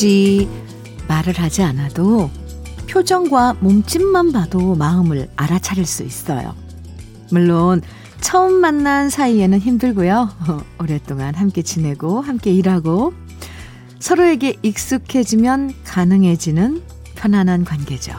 굳이 말을 하지 않아도 표정과 몸짓만 봐도 마음을 알아차릴 수 있어요. 물론 처음 만난 사이에는 힘들고요. 오랫동안 함께 지내고 함께 일하고 서로에게 익숙해지면 가능해지는 편안한 관계죠.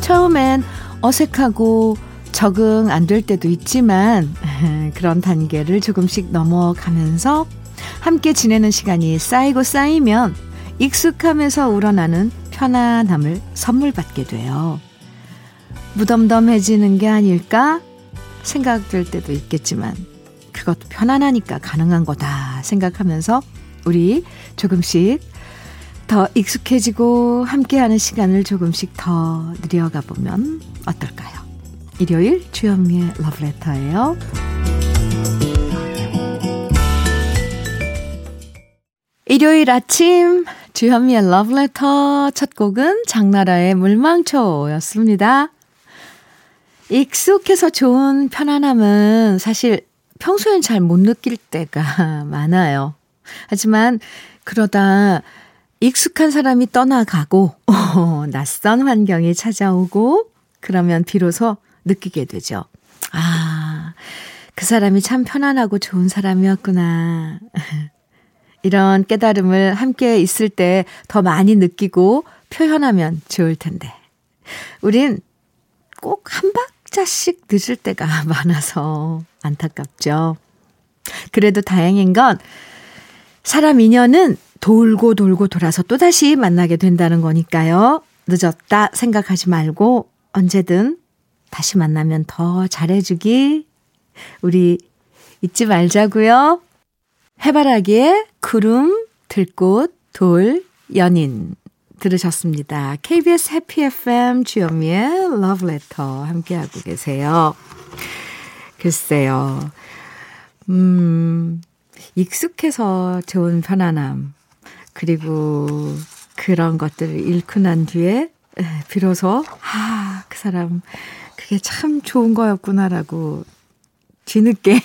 처음엔 어색하고 적응 안 될 때도 있지만 그런 단계를 조금씩 넘어가면서 함께 지내는 시간이 쌓이고 쌓이면 익숙함에서 우러나는 편안함을 선물 받게 돼요. 무덤덤해지는 게 아닐까 생각될 때도 있겠지만 그것도 편안하니까 가능한 거다 생각하면서 우리 조금씩 더 익숙해지고 함께하는 시간을 조금씩 더 늘려가 보면 어떨까요? 일요일 주현미의 러브레터예요. 1요일 아침 주현미의 러브레터 첫 곡은 장나라의 물망초였습니다. 익숙해서 좋은 편안함은 사실 평소엔 잘 못 느낄 때가 많아요. 하지만 그러다 익숙한 사람이 떠나가고 어, 낯선 환경이 찾아오고 그러면 비로소 느끼게 되죠. 아, 그 사람이 참 편안하고 좋은 사람이었구나. 이런 깨달음을 함께 있을 때 더 많이 느끼고 표현하면 좋을 텐데. 우린 꼭 한 박자씩 늦을 때가 많아서 안타깝죠. 그래도 다행인 건 사람 인연은 돌고 돌고 돌아서 또다시 만나게 된다는 거니까요. 늦었다 생각하지 말고 언제든 다시 만나면 더 잘해주기 우리 잊지 말자고요. 해바라기에 구름, 들꽃, 돌, 연인 들으셨습니다. KBS 해피 FM 주현미의 러브레터 함께하고 계세요. 글쎄요. 음, 익숙해서 좋은 편안함. 그리고 그런 것들을 잃고 난 뒤에 비로소, 아, 그 사람, 그게 참 좋은 거였구나라고 뒤늦게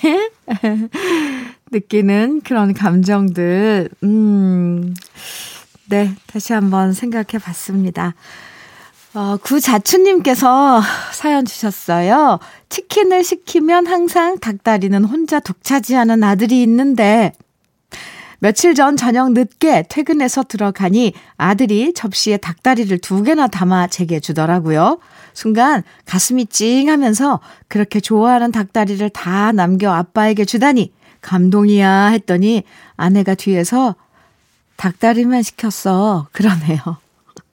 느끼는 그런 감정들, 음, 네, 다시 한번 생각해 봤습니다. 어, 구자춘님께서 사연 주셨어요. 치킨을 시키면 항상 닭다리는 혼자 독차지하는 아들이 있는데, 며칠 전 저녁 늦게 퇴근해서 들어가니 아들이 접시에 닭다리를 두 개나 담아 제게 주더라고요. 순간 가슴이 찡하면서 그렇게 좋아하는 닭다리를 다 남겨 아빠에게 주다니 감동이야 했더니 아내가 뒤에서 닭다리만 시켰어. 그러네요.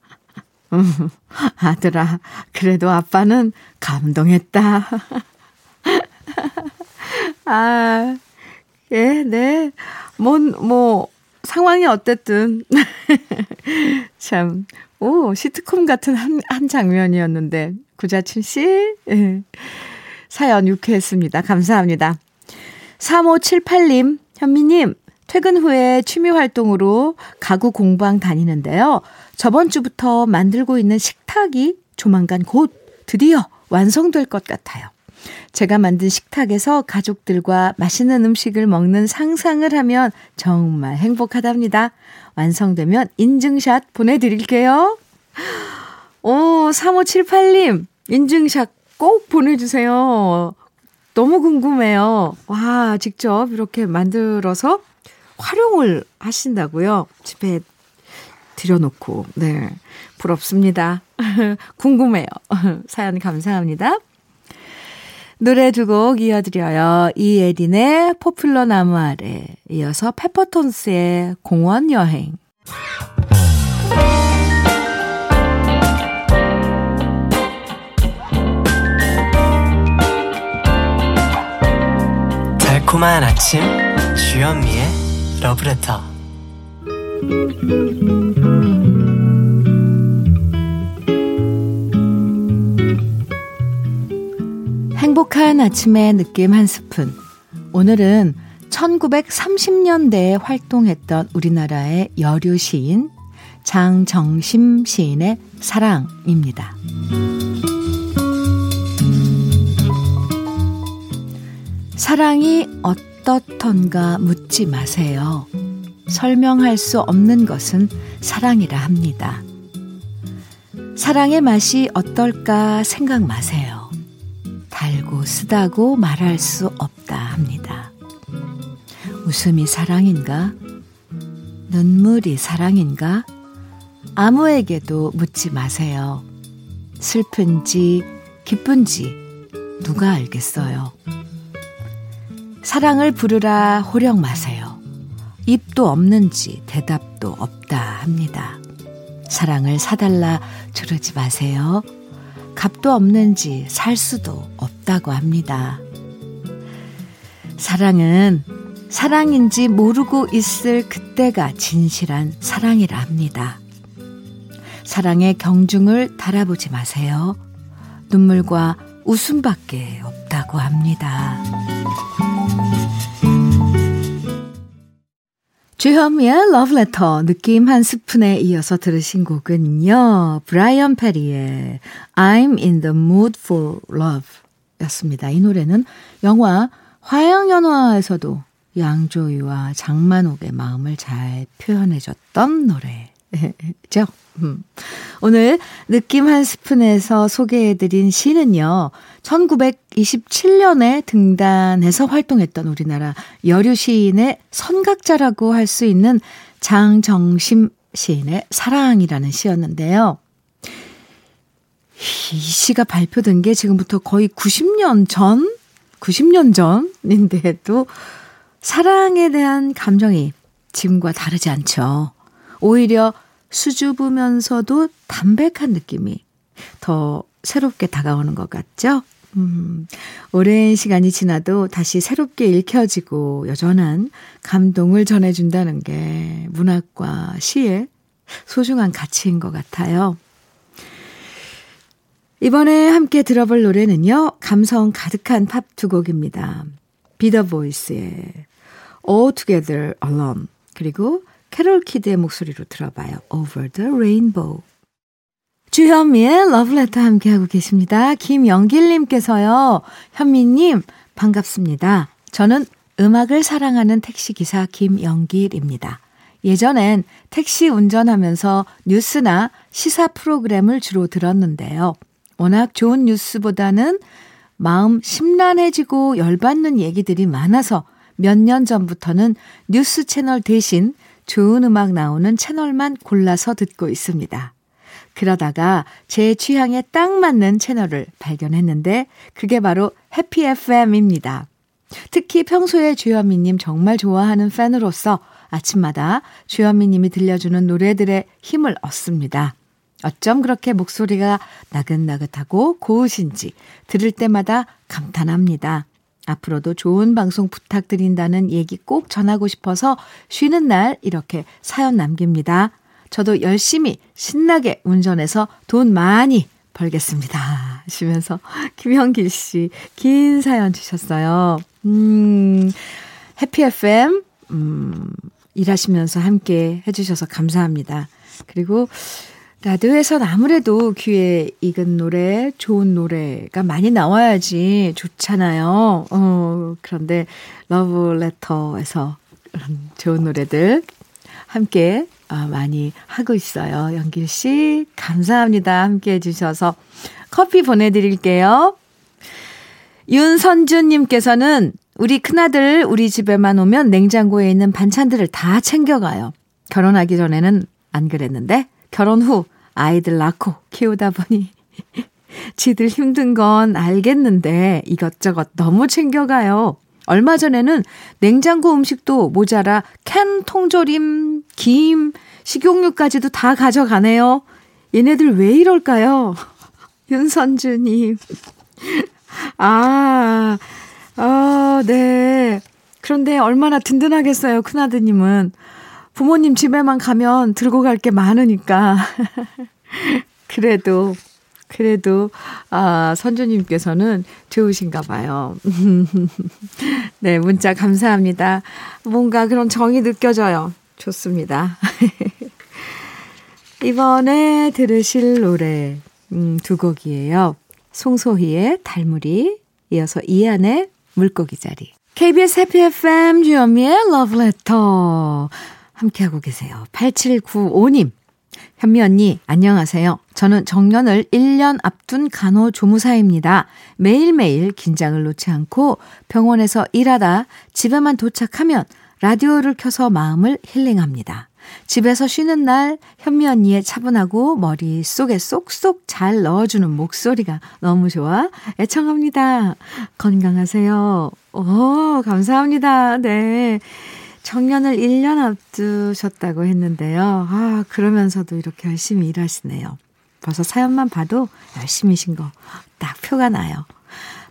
음, 아들아, 그래도 아빠는 감동했다. 아, 예, 네. 뭐, 뭐, 상황이 어쨌든. 참, 오, 시트콤 같은 한, 한 장면이었는데, 구자춘 씨, 예. 사연 유쾌했습니다. 감사합니다. 3578님, 현미님, 퇴근 후에 취미 활동으로 가구 공방 다니는데요. 저번 주부터 만들고 있는 식탁이 조만간 곧 드디어 완성될 것 같아요. 제가 만든 식탁에서 가족들과 맛있는 음식을 먹는 상상을 하면 정말 행복하답니다. 완성되면 인증샷 보내드릴게요. 오, 3578님, 인증샷 꼭 보내주세요. 너무 궁금해요. 와, 직접 이렇게 만들어서 활용을 하신다고요? 집에 들여놓고. 네. 부럽습니다. 궁금해요. 사연 감사합니다. 노래 두 곡 이어드려요. 이예린의 포플러 나무 아래. 이어서 페퍼톤스의 공원 여행. 달콤한 아침 주현미의 러브레터 행복한 아침의 느낌 한 스푼. 오늘은 1930년대에 활동했던 우리나라의 여류 시인 장정심 시인의 사랑입니다. 사랑이 어떻던가 묻지 마세요. 설명할 수 없는 것은 사랑이라 합니다. 사랑의 맛이 어떨까 생각 마세요. 쓰다고 말할 수 없다 합니다. 웃음이 사랑인가? 눈물이 사랑인가? 아무에게도 묻지 마세요. 슬픈지 기쁜지 누가 알겠어요. 사랑을 부르라 호령 마세요. 입도 없는지 대답도 없다 합니다. 사랑을 사달라 조르지 마세요. 값도 없는지 살 수도 없다고 합니다. 사랑은 사랑인지 모르고 있을 그때가 진실한 사랑이라 합니다. 사랑의 경중을 달아보지 마세요. 눈물과 웃음밖에 없다고 합니다. 주현미의 러브레터 느낌 한 스푼에 이어서 들으신 곡은요. 브라이언 페리의 I'm in the mood for love 였습니다. 이 노래는 영화 화양연화에서도 양조위와 장만옥의 마음을 잘 표현해줬던 노래 죠. 음. 오늘 느낌 한 스푼에서 소개해드린 시는요, 1927년에 등단해서 활동했던 우리나라 여류 시인의 선각자라고 할 수 있는 장정심 시인의 사랑이라는 시였는데요. 이 시가 발표된 게 지금부터 거의 90년 전? 90년 전인데도 사랑에 대한 감정이 지금과 다르지 않죠. 오히려 수줍으면서도 담백한 느낌이 더 새롭게 다가오는 것 같죠? 음, 오랜 시간이 지나도 다시 새롭게 읽혀지고 여전한 감동을 전해준다는 게 문학과 시의 소중한 가치인 것 같아요. 이번에 함께 들어볼 노래는요, 감성 가득한 팝 두 곡입니다. 비더 보이스의 All Together Alone, 그리고 캐롤 키드의 목소리로 들어봐요. Over the Rainbow. 주현미의 러브레터 함께하고 계십니다. 김영길님께서요. 현미님 반갑습니다. 저는 음악을 사랑하는 택시기사 김영길입니다. 예전엔 택시 운전하면서 뉴스나 시사 프로그램을 주로 들었는데요. 워낙 좋은 뉴스보다는 마음 심란해지고 열받는 얘기들이 많아서 몇 년 전부터는 뉴스 채널 대신 좋은 음악 나오는 채널만 골라서 듣고 있습니다. 그러다가 제 취향에 딱 맞는 채널을 발견했는데 그게 바로 해피 FM입니다. 특히 평소에 주현미님 정말 좋아하는 팬으로서 아침마다 주현미님이 들려주는 노래들의 힘을 얻습니다. 어쩜 그렇게 목소리가 나긋나긋하고 고우신지 들을 때마다 감탄합니다. 앞으로도 좋은 방송 부탁드린다는 얘기 꼭 전하고 싶어서 쉬는 날 이렇게 사연 남깁니다. 저도 열심히 신나게 운전해서 돈 많이 벌겠습니다. 하시면서 김현길 씨 긴 사연 주셨어요. 음, 해피 FM 음, 일하시면서 함께 해주셔서 감사합니다. 그리고 라디오에선 아무래도 귀에 익은 노래, 좋은 노래가 많이 나와야지 좋잖아요. 어, 그런데 러브레터에서 좋은 노래들 함께 어, 많이 하고 있어요. 연길 씨, 감사합니다. 함께 해주셔서 커피 보내드릴게요. 윤선주님께서는 우리 큰아들 우리 집에만 오면 냉장고에 있는 반찬들을 다 챙겨가요. 결혼하기 전에는 안 그랬는데 결혼 후 아이들 낳고 키우다 보니 지들 힘든 건 알겠는데 이것저것 너무 챙겨가요. 얼마 전에는 냉장고 음식도 모자라 캔 통조림, 김, 식용유까지도 다 가져가네요. 얘네들 왜 이럴까요? 윤선주님. 아, 아, 네. 그런데 얼마나 든든하겠어요, 큰아드님은. 부모님 집에만 가면 들고 갈 게 많으니까. 그래도, 그래도, 아, 선주님께서는 좋으신가 봐요. 네, 문자 감사합니다. 뭔가 그런 정이 느껴져요. 좋습니다. 이번에 들으실 노래, 음, 두 곡이에요. 송소희의 달무리, 이어서 이안의 물고기 자리. KBS 해피 FM 주현미의 러브레터 함께하고 계세요. 8795님. 현미 언니, 안녕하세요. 저는 정년을 1년 앞둔 간호조무사입니다. 매일매일 긴장을 놓지 않고 병원에서 일하다 집에만 도착하면 라디오를 켜서 마음을 힐링합니다. 집에서 쉬는 날 현미 언니의 차분하고 머릿속에 쏙쏙 잘 넣어주는 목소리가 너무 좋아 애청합니다. 건강하세요. 오, 감사합니다. 네. 정년을 1년 앞두셨다고 했는데요. 아, 그러면서도 이렇게 열심히 일하시네요. 벌써 사연만 봐도 열심히신 거 딱 표가 나요.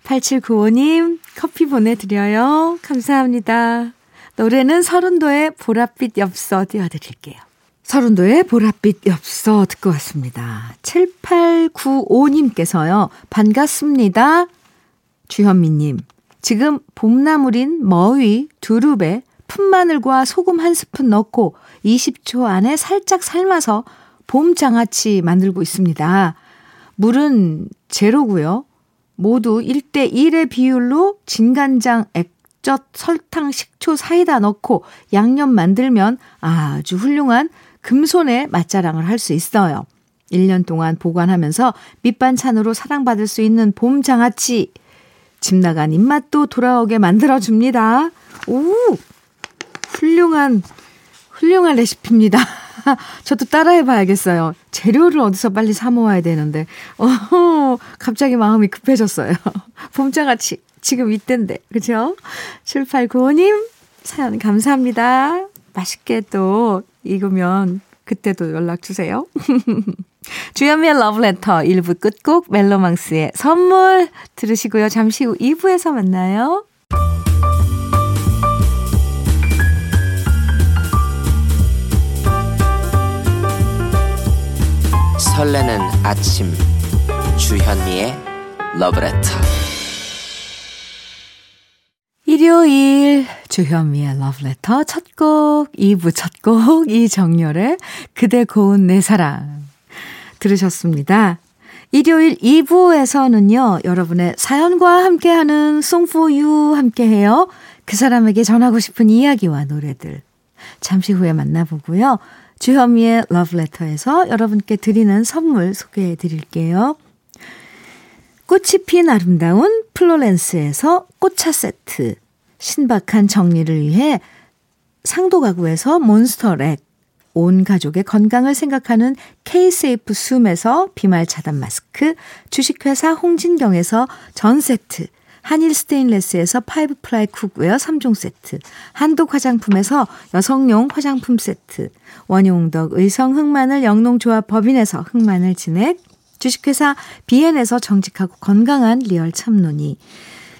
8795님, 커피 보내드려요. 감사합니다. 노래는 서른도의 보랏빛 엽서 띄워드릴게요. 서른도의 보랏빛 엽서 듣고 왔습니다. 7895님께서요. 반갑습니다. 주현미님. 지금 봄나물인 머위 두릅에 푼 마늘과 소금 한 스푼 넣고 20초 안에 살짝 삶아서 봄 장아찌 만들고 있습니다. 물은 제로고요. 모두 1대 1의 비율로 진간장, 액젓, 설탕, 식초, 사이다 넣고 양념 만들면 아주 훌륭한 금손의 맛자랑을 할 수 있어요. 1년 동안 보관하면서 밑반찬으로 사랑받을 수 있는 봄 장아찌. 집 나간 입맛도 돌아오게 만들어줍니다. 오! 훌륭한, 훌륭한 레시피입니다. 저도 따라해 봐야겠어요. 재료를 어디서 빨리 사 모아야 되는데. 어, 갑자기 마음이 급해졌어요. 봄장아찌 지금 이때인데. 그죠? 7895님 사연 감사합니다. 맛있게 또 익으면 그때도 연락 주세요. 주현미의 러브레터 1부 끝곡 멜로망스의 선물 들으시고요. 잠시 후 2부에서 만나요. 설레는 아침 주현미의 러브레터 일요일 주현미의 러브레터 첫 곡, 2부 첫 곡, 이정열의 그대 고운 내 사랑 들으셨습니다. 일요일 2부에서는요, 여러분의 사연과 함께하는 송포유 함께해요. 그 사람에게 전하고 싶은 이야기와 노래들. 잠시 후에 만나보고요. 주현미의 러브레터에서 여러분께 드리는 선물 소개해 드릴게요. 꽃이 핀 아름다운 플로렌스에서 꽃차 세트, 신박한 정리를 위해 상도 가구에서 몬스터랙, 온 가족의 건강을 생각하는 K-세이프 숨에서 비말 차단 마스크, 주식회사 홍진경에서 전 세트, 한일 스테인레스에서 five ply cookware 3종 세트, 한독 화장품에서 여성용 화장품 세트, 원용덕 의성 흑마늘 영농조합 법인에서 흑마늘 진액, 주식회사 비엔에서 정직하고 건강한 리얼 참노니,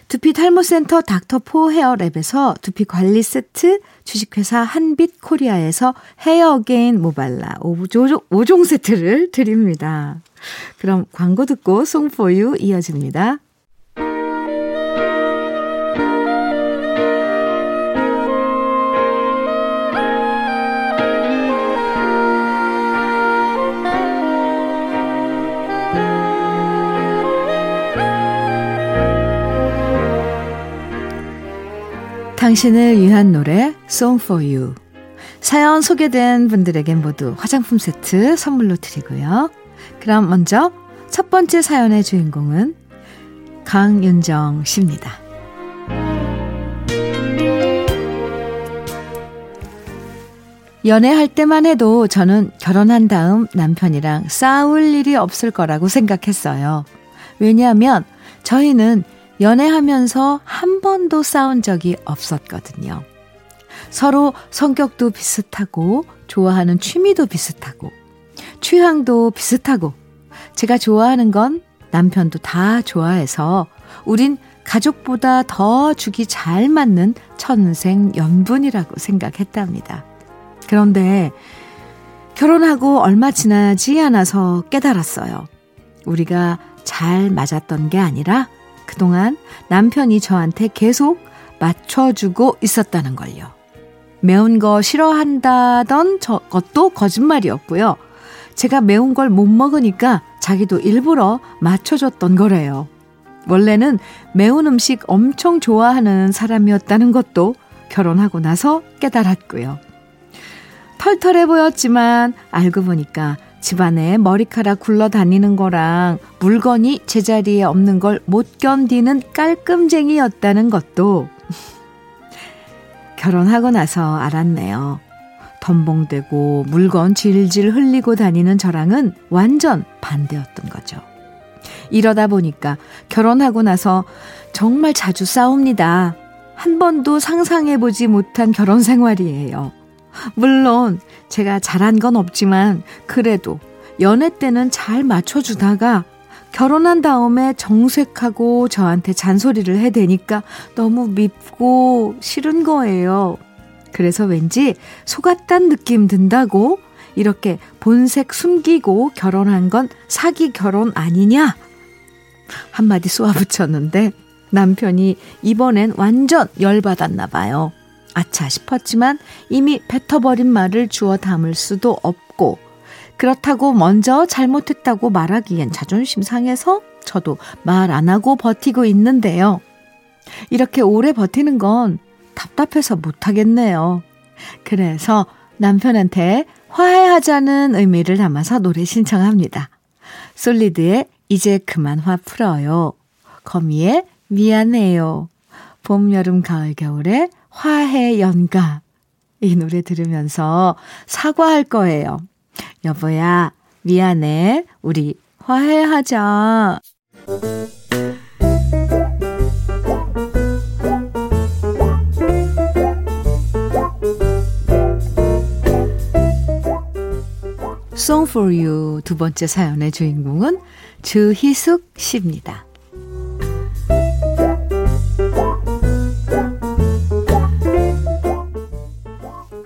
두피 탈모센터 닥터포 헤어랩에서 두피 관리 세트, 주식회사 한빛 코리아에서 헤어 어게인 모발라 5종, 5종 세트를 드립니다. 그럼 광고 듣고 송포유 이어집니다. 당신을 위한 노래 Song for You 사연 소개된 분들에겐 모두 화장품 세트 선물로 드리고요. 그럼 먼저 첫 번째 사연의 주인공은 강윤정 씨입니다. 연애할 때만 해도 저는 결혼한 다음 남편이랑 싸울 일이 없을 거라고 생각했어요. 왜냐하면 저희는 연애하면서 한 번도 싸운 적이 없었거든요. 서로 성격도 비슷하고, 좋아하는 취미도 비슷하고, 취향도 비슷하고, 제가 좋아하는 건 남편도 다 좋아해서, 우린 가족보다 더 죽이 잘 맞는 천생 연분이라고 생각했답니다. 그런데 결혼하고 얼마 지나지 않아서 깨달았어요. 우리가 잘 맞았던 게 아니라 그동안 남편이 저한테 계속 맞춰주고 있었다는 걸요. 매운 거 싫어한다던 저 것도 거짓말이었고요. 제가 매운 걸 못 먹으니까 자기도 일부러 맞춰줬던 거래요. 원래는 매운 음식 엄청 좋아하는 사람이었다는 것도 결혼하고 나서 깨달았고요. 털털해 보였지만 알고 보니까 집안에 머리카락 굴러다니는 거랑 물건이 제자리에 없는 걸 못 견디는 깔끔쟁이였다는 것도 결혼하고 나서 알았네요. 덤벙대고 물건 질질 흘리고 다니는 저랑은 완전 반대였던 거죠. 이러다 보니까 결혼하고 나서 정말 자주 싸웁니다. 한 번도 상상해보지 못한 결혼 생활이에요. 물론 제가 잘한 건 없지만 그래도 연애 때는 잘 맞춰주다가 결혼한 다음에 정색하고 저한테 잔소리를 해대니까 너무 밉고 싫은 거예요. 그래서 왠지 속았단 느낌 든다고 이렇게 본색 숨기고 결혼한 건 사기 결혼 아니냐? 한마디 쏘아붙였는데 남편이 이번엔 완전 열받았나 봐요. 아차 싶었지만 이미 뱉어버린 말을 주워 담을 수도 없고 그렇다고 먼저 잘못했다고 말하기엔 자존심 상해서 저도 말 안 하고 버티고 있는데요. 이렇게 오래 버티는 건 답답해서 못하겠네요. 그래서 남편한테 화해하자는 의미를 담아서 노래 신청합니다. 솔리드의 이제 그만 화 풀어요. 거미의 미안해요. 봄, 여름, 가을, 겨울의 화해 연가. 이 노래 들으면서 사과할 거예요. 여보야, 미안해. 우리 화해하자. You 두 번째 사연의 주인공은 주희숙 씨입니다.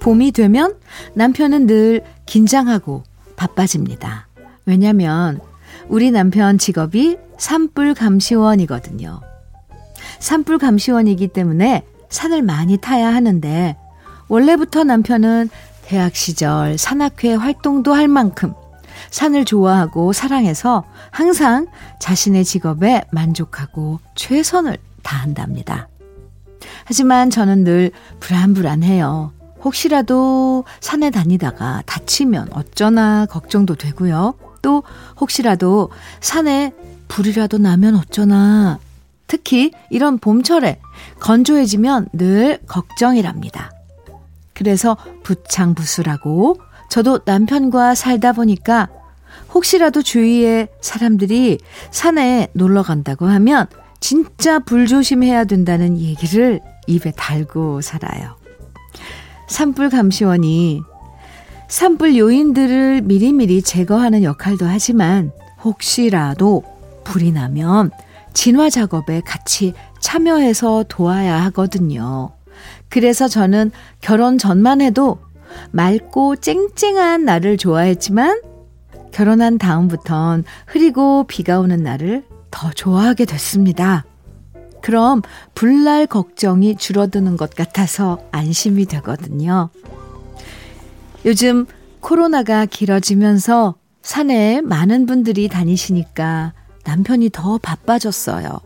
봄이 되면 남편은 늘 긴장하고 바빠집니다. 왜냐면 우리 남편 직업이 산불 감시원이거든요. 산불 감시원이기 때문에 산을 많이 타야 하는데 원래부터 남편은 대학 시절 산악회 활동도 할 만큼 산을 좋아하고 사랑해서 항상 자신의 직업에 만족하고 최선을 다한답니다. 하지만 저는 늘 불안불안해요. 혹시라도 산에 다니다가 다치면 어쩌나 걱정도 되고요. 또 혹시라도 산에 불이라도 나면 어쩌나. 특히 이런 봄철에 건조해지면 늘 걱정이랍니다. 그래서 부창부수라고 저도 남편과 살다 보니까 혹시라도 주위에 사람들이 산에 놀러 간다고 하면 진짜 불조심해야 된다는 얘기를 입에 달고 살아요. 산불 감시원이 산불 요인들을 미리미리 제거하는 역할도 하지만 혹시라도 불이 나면 진화 작업에 같이 참여해서 도와야 하거든요. 그래서 저는 결혼 전만 해도 맑고 쨍쨍한 날을 좋아했지만 결혼한 다음부턴 흐리고 비가 오는 날을 더 좋아하게 됐습니다. 그럼 불날 걱정이 줄어드는 것 같아서 안심이 되거든요. 요즘 코로나가 길어지면서 산에 많은 분들이 다니시니까 남편이 더 바빠졌어요.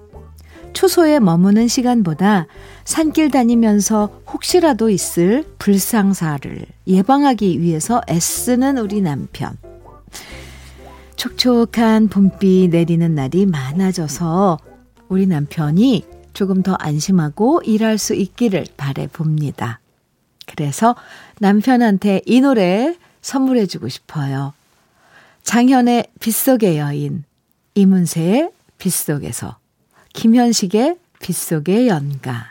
초소에 머무는 시간보다 산길 다니면서 혹시라도 있을 불상사를 예방하기 위해서 애쓰는 우리 남편. 촉촉한 봄비 내리는 날이 많아져서 우리 남편이 조금 더 안심하고 일할 수 있기를 바래 봅니다. 그래서 남편한테 이 노래 선물해 주고 싶어요. 장현의 빗속의 여인, 이문세의 빗속에서, 김현식의 빗속의 연가.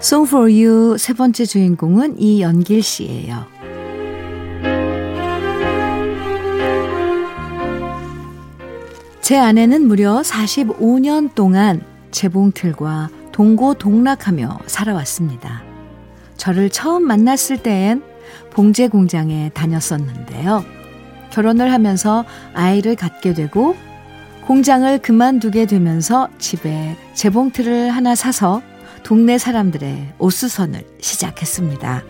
Song for You 세 번째 주인공은 이연길 씨예요. 제 아내는 무려 45년 동안 재봉틀과 동고동락하며 살아왔습니다. 저를 처음 만났을 때엔 봉제 공장에 다녔었는데요. 결혼을 하면서 아이를 갖게 되고 공장을 그만두게 되면서 집에 재봉틀을 하나 사서 동네 사람들의 옷수선을 시작했습니다.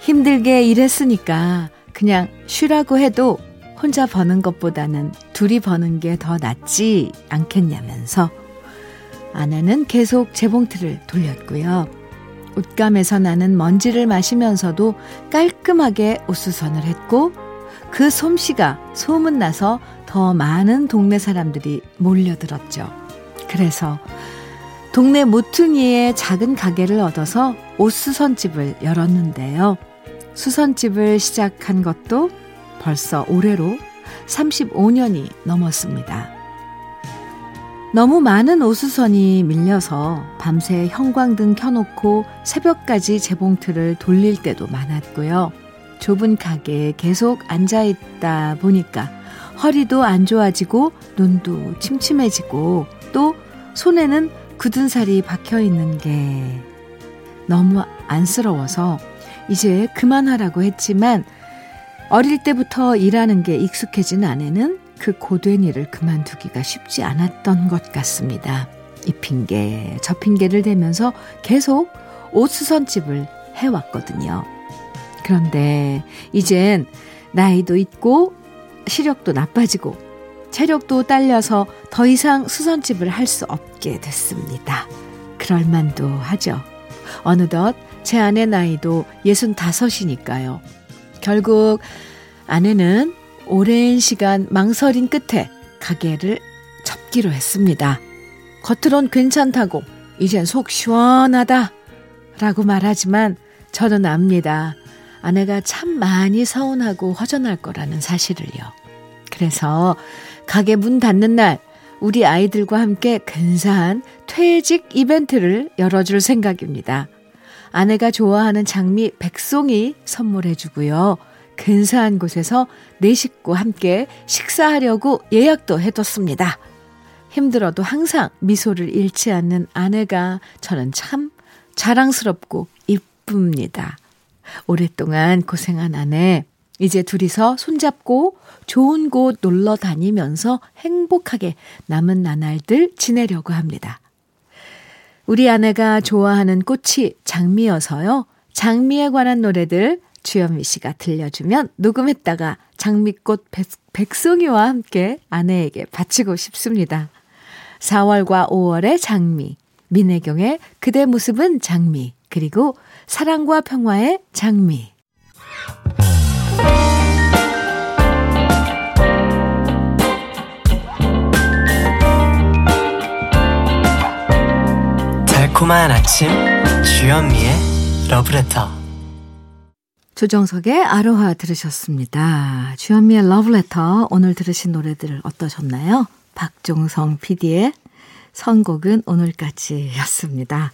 힘들게 일했으니까 그냥 쉬라고 해도 혼자 버는 것보다는 둘이 버는 게 더 낫지 않겠냐면서 아내는 계속 재봉틀을 돌렸고요. 옷감에서 나는 먼지를 마시면서도 깔끔하게 옷수선을 했고 그 솜씨가 소문나서 더 많은 동네 사람들이 몰려들었죠. 그래서 동네 모퉁이에 작은 가게를 얻어서 옷수선집을 열었는데요. 수선집을 시작한 것도 벌써 올해로 35년이 넘었습니다. 너무 많은 오수선이 밀려서 밤새 형광등 켜놓고 새벽까지 재봉틀을 돌릴 때도 많았고요. 좁은 가게에 계속 앉아있다 보니까 허리도 안 좋아지고 눈도 침침해지고 또 손에는 굳은 살이 박혀 있는 게 너무 안쓰러워서 이제 그만하라고 했지만 어릴 때부터 일하는 게 익숙해진 아내는 그 고된 일을 그만두기가 쉽지 않았던 것 같습니다. 이 핑계, 저 핑계를 대면서 계속 옷수선집을 해왔거든요. 그런데 이젠 나이도 있고 시력도 나빠지고 체력도 딸려서 더 이상 수선집을 할 수 없게 됐습니다. 그럴만도 하죠. 어느덧 제 아내 나이도 65이니까요. 결국 아내는 오랜 시간 망설인 끝에 가게를 접기로 했습니다. 겉으론 괜찮다고 이젠 속 시원하다 라고 말하지만 저는 압니다. 아내가 참 많이 서운하고 허전할 거라는 사실을요. 그래서 가게 문 닫는 날 우리 아이들과 함께 근사한 퇴직 이벤트를 열어줄 생각입니다. 아내가 좋아하는 장미 백송이 선물해주고요. 근사한 곳에서 내 식구 함께 식사하려고 예약도 해뒀습니다. 힘들어도 항상 미소를 잃지 않는 아내가 저는 참 자랑스럽고 이쁩니다. 오랫동안 고생한 아내, 이제 둘이서 손잡고 좋은 곳 놀러 다니면서 행복하게 남은 나날들 지내려고 합니다. 우리 아내가 좋아하는 꽃이 장미여서요. 장미에 관한 노래들 주현미 씨가 들려주면 녹음했다가 장미꽃 백, 송이와 함께 아내에게 바치고 싶습니다. 4월과 5월의 장미, 민혜경의 그대 모습은 장미, 그리고 사랑과 평화의 장미. 달콤한 아침 주현미의 러브레터 조정석의 아로하 들으셨습니다. 주현미의 러브레터 오늘 들으신 노래들 어떠셨나요? 박종성 PD의 선곡은 오늘까지였습니다.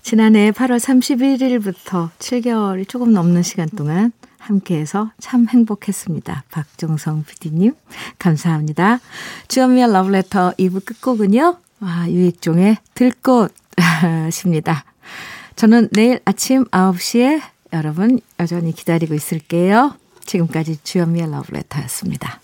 지난해 8월 31일부터 7개월이 조금 넘는 시간 동안 함께해서 참 행복했습니다. 박종성 PD님 감사합니다. 주현미의 러브레터 2부 끝곡은요. 와, 유익종의 들꽃 십니다. 저는 내일 아침 9시에 여러분 여전히 기다리고 있을게요. 지금까지 주현미의 러브레터였습니다.